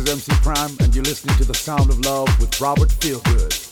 is MC Pryme, and you're listening to The Sound of Love with Robert Feelgood.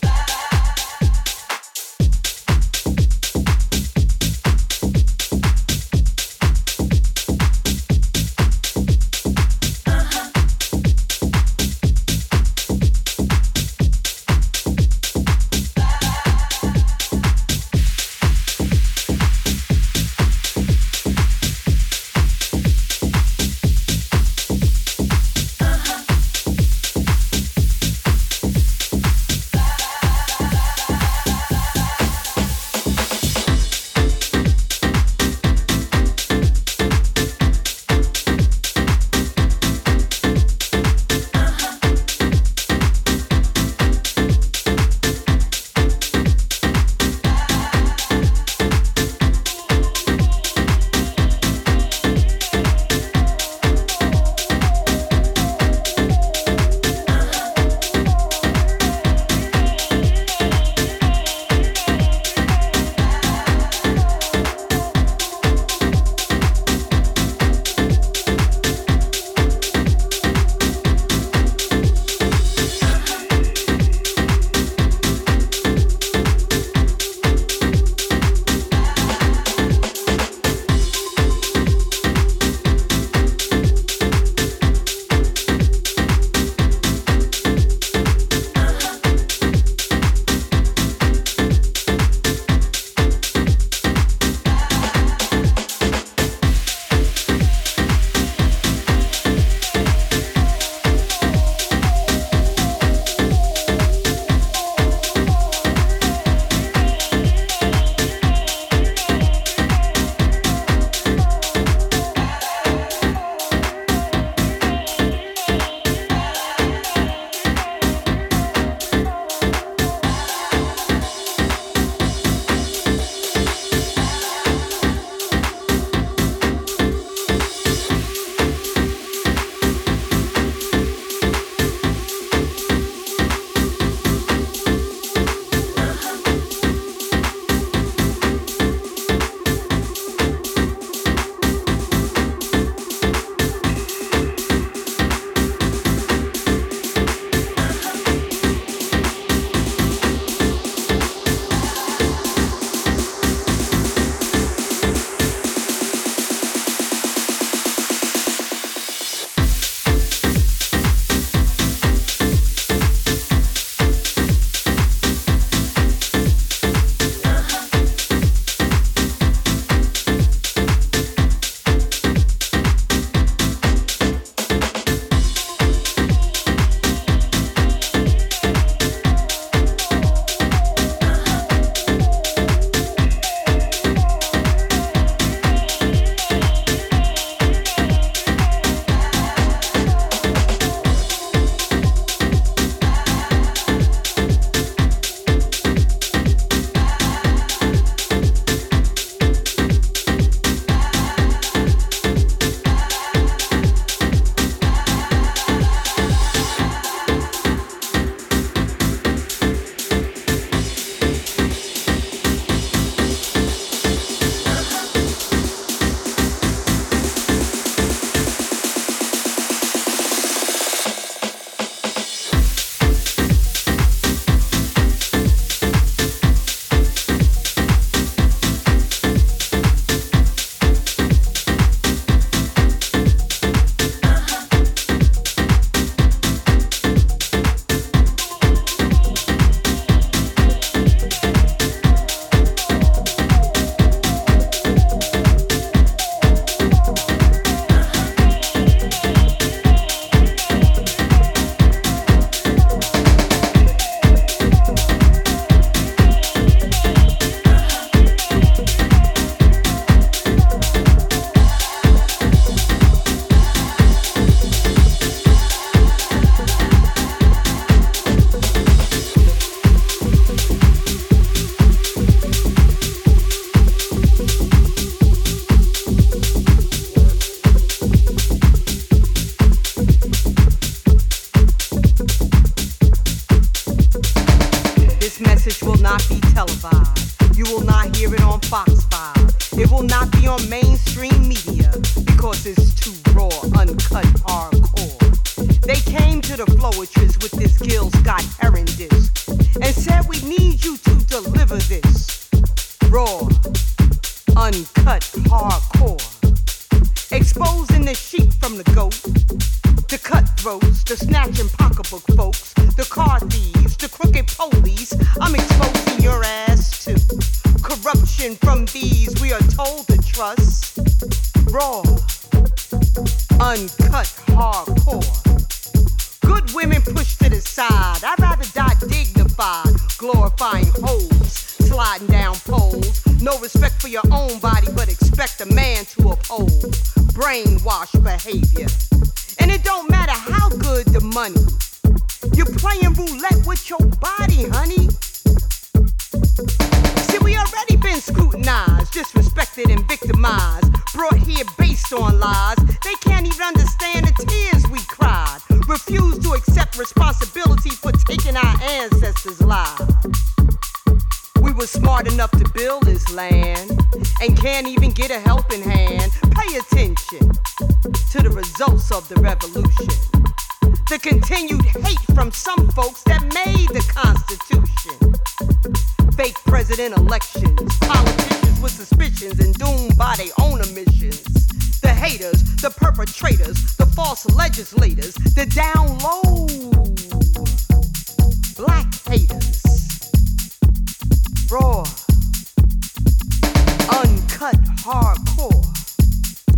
Told to trust. Raw, uncut, hardcore. Good women pushed to the side. I'd rather die dignified, glorifying hoes, sliding down poles. No respect for your own body, but expect a man to uphold brainwash behavior. And it don't matter how good the money. You're playing roulette with your body, honey. See, we already been scrutinized, disrespected, and victimized. Brought here based on lies. They can't even understand the tears we cried. Refuse to accept responsibility for taking our ancestors' lives. We were smart enough to build this land and can't even get a helping hand. Pay attention to the results of the revolution. The continued hate from some folks that made the Constitution. Fake president elections, politicians with suspicions and doomed by their own omissions. The haters, the perpetrators, the false legislators, the down low black haters. Raw, uncut, hardcore.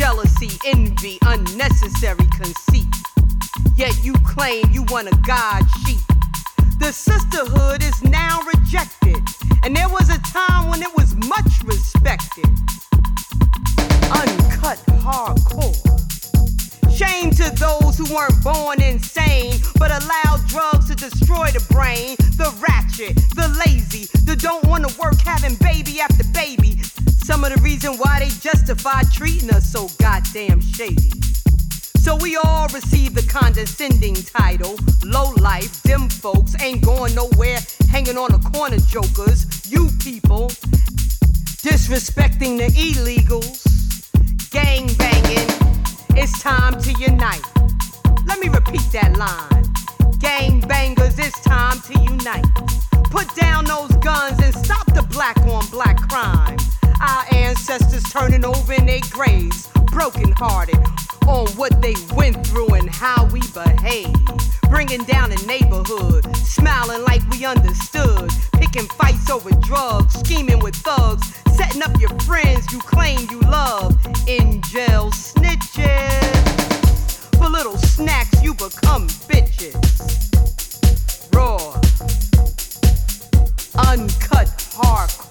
Jealousy, envy, unnecessary conceit. Yet you claim you want a God sheep. The sisterhood is now rejected, and there was a time when it was much respected. Uncut hardcore. Shame to those who weren't born insane, but allowed drugs to destroy the brain. The ratchet, the lazy, the don't wanna work having baby after baby. Some of the reason why they justify treating us so goddamn shady. So we all receive the condescending title. Low life, them folks ain't going nowhere, hanging on the corner jokers. You people disrespecting the illegals, gang banging. It's time to unite. Let me repeat that line. Gang bangers, it's time to unite. Put down those guns and stop the black on black crime. Our ancestors turning over in their graves, broken hearted on what they went through and how we behave. Bringing down the neighborhood, smiling like we understood. Picking fights over drugs, scheming with thugs, setting up your friends you claim you love. In jail snitches. For little snacks, you become bitches. Raw, uncut, hardcore.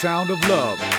Sound of love.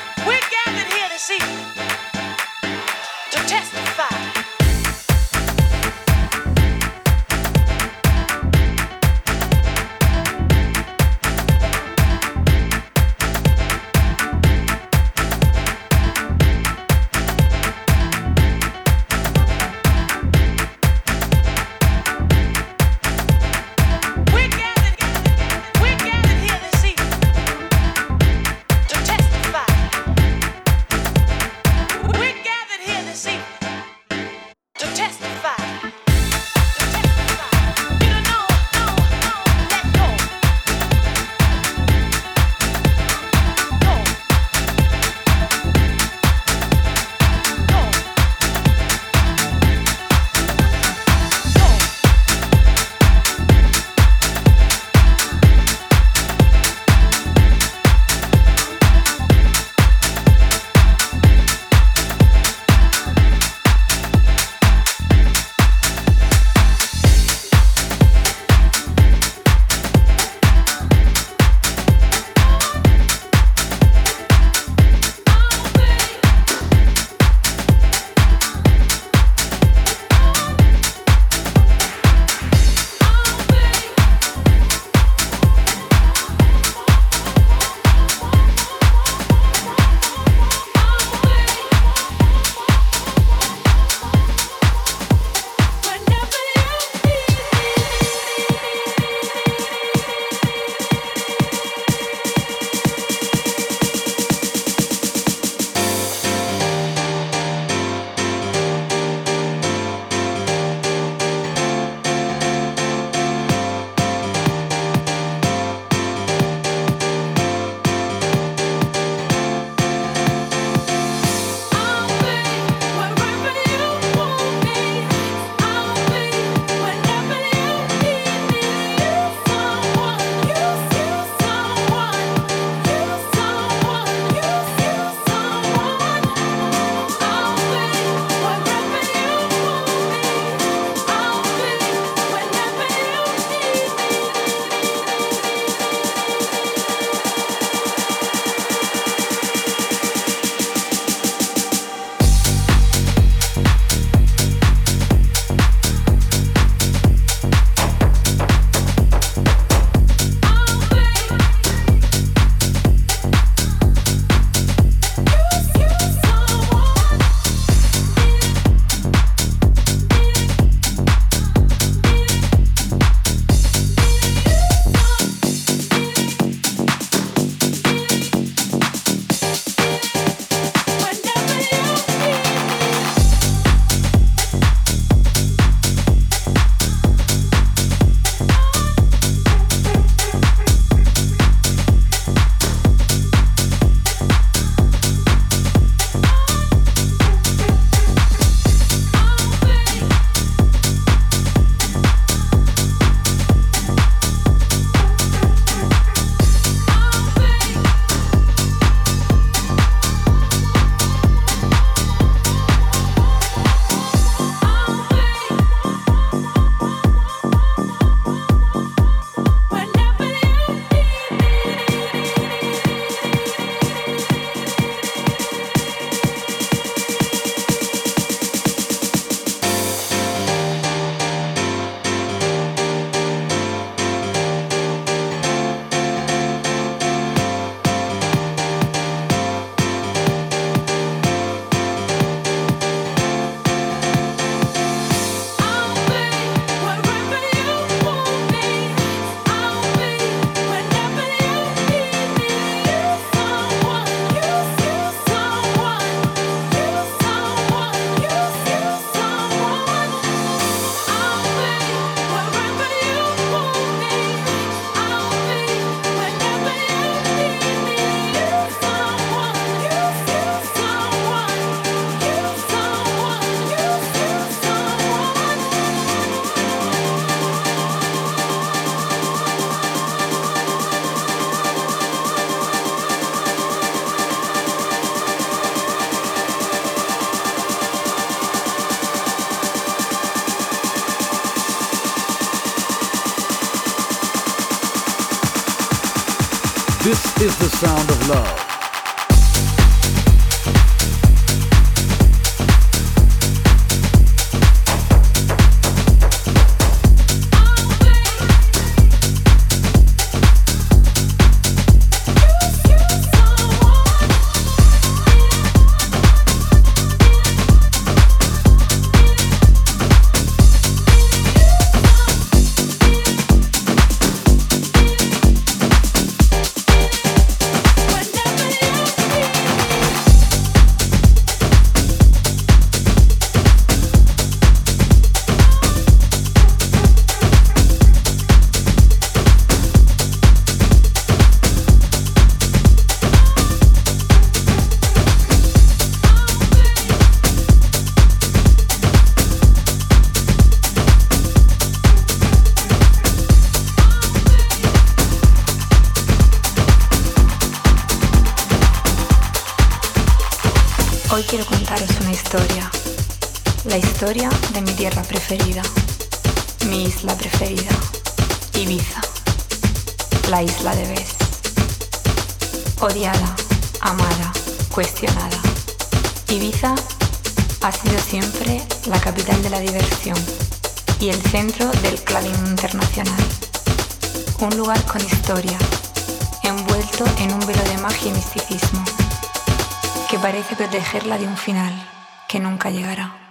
sound of love. mi isla preferida, Ibiza, la isla de Bes. Odiada, amada, cuestionada. Ibiza ha sido siempre la capital de la diversión y el centro del clavín internacional. Un lugar con historia, envuelto en un velo de magia y misticismo, que parece protegerla de un final que nunca llegará.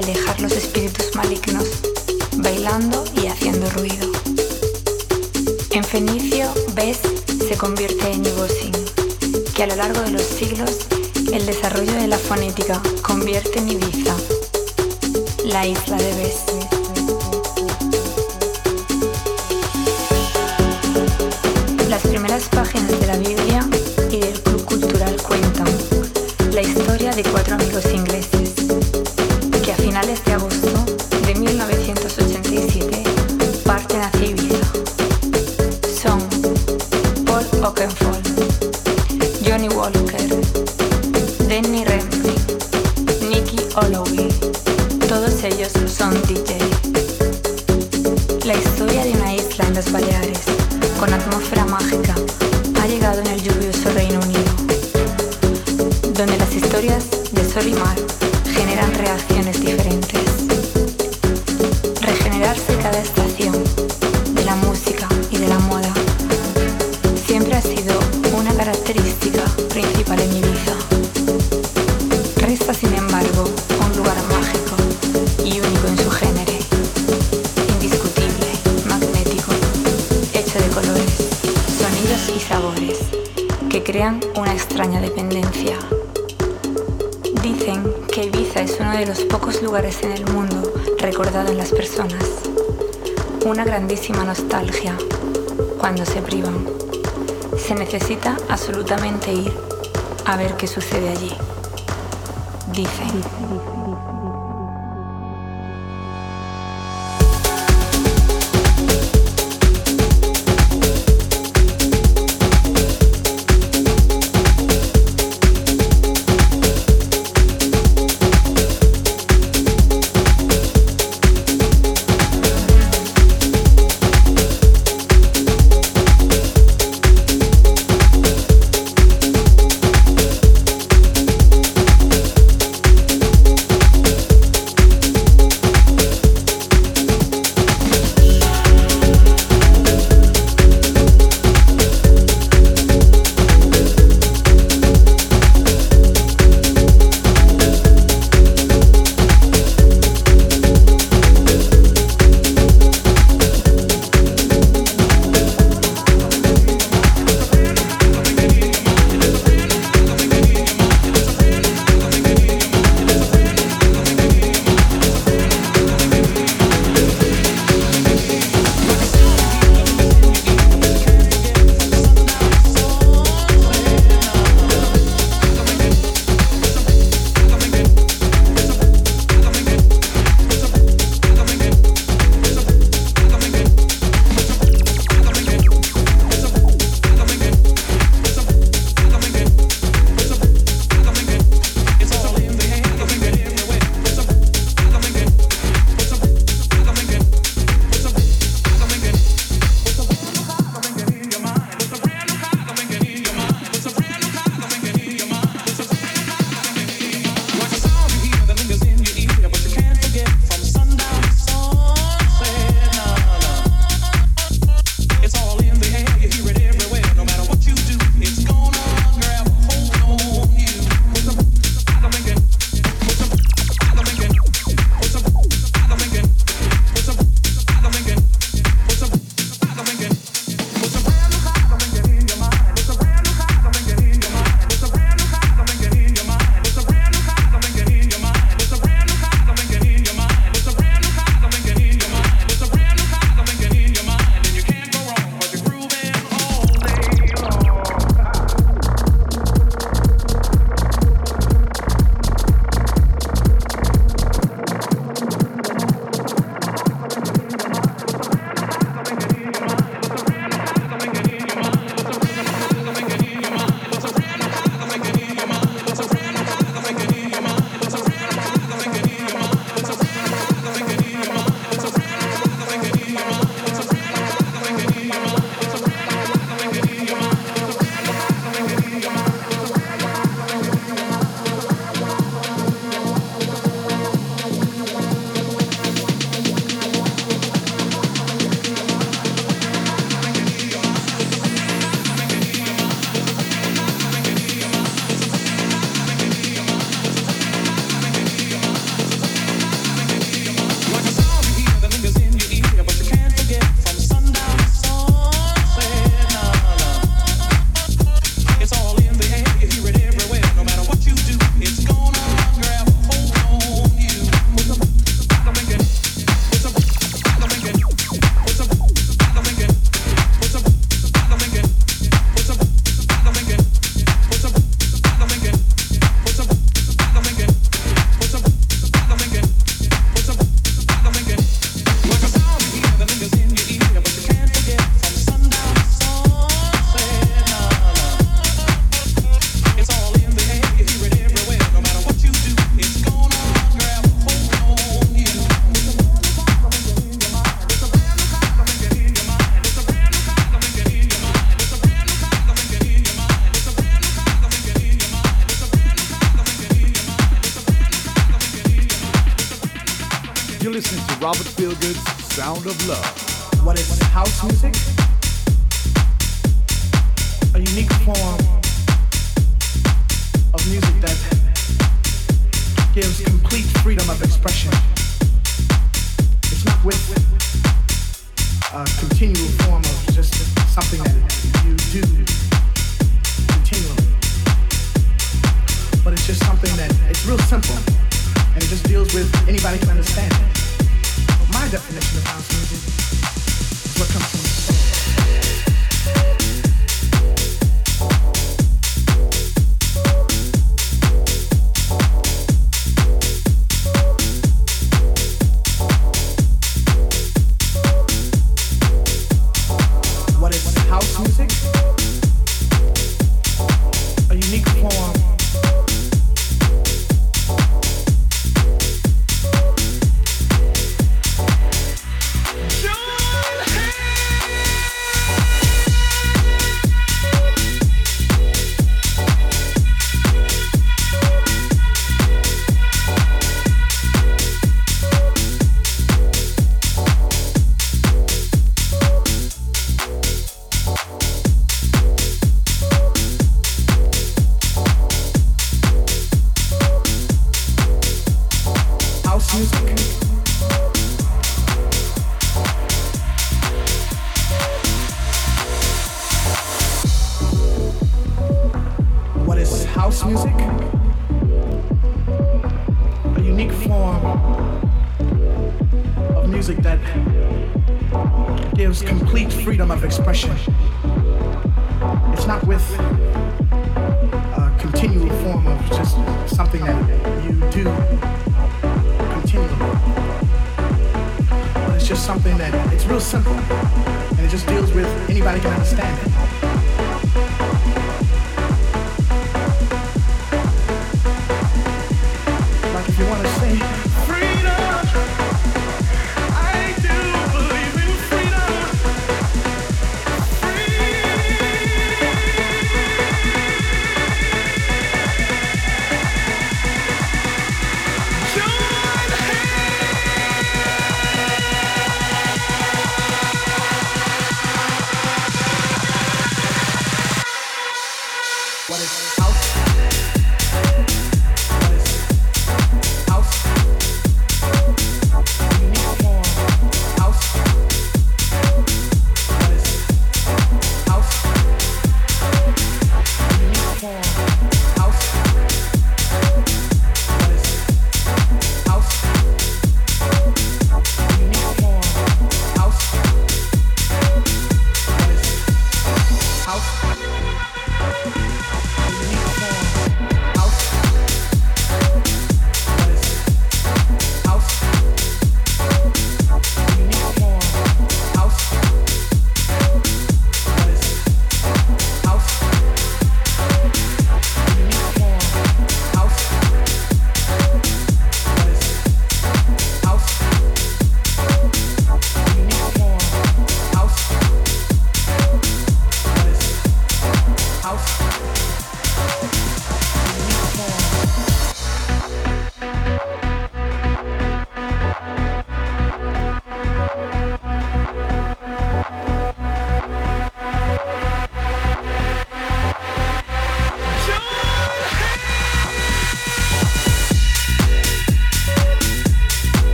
alejar los espíritus malignos, bailando y haciendo ruido. En Fenicio, Bes se convierte en Ibosin, que a lo largo de los siglos el desarrollo de la fonética convierte en Ibiza, la isla de Bes. Las primeras páginas de la Biblia y del Club Cultural cuentan la historia de cuatro una extraña dependencia. Dicen que Ibiza es uno de los pocos lugares en el mundo recordado en las personas. Una grandísima nostalgia cuando se privan. Se necesita absolutamente ir a ver qué sucede allí. Dicen.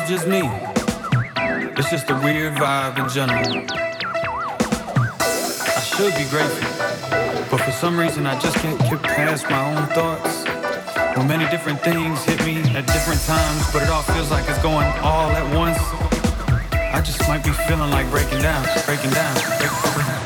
It's just me. It's just a weird vibe in general. I should be grateful, but for some reason I just can't get past my own thoughts. Well, many different things hit me at different times, but it all feels like it's going all at once. I just might be feeling like breaking down, breaking down, breaking down.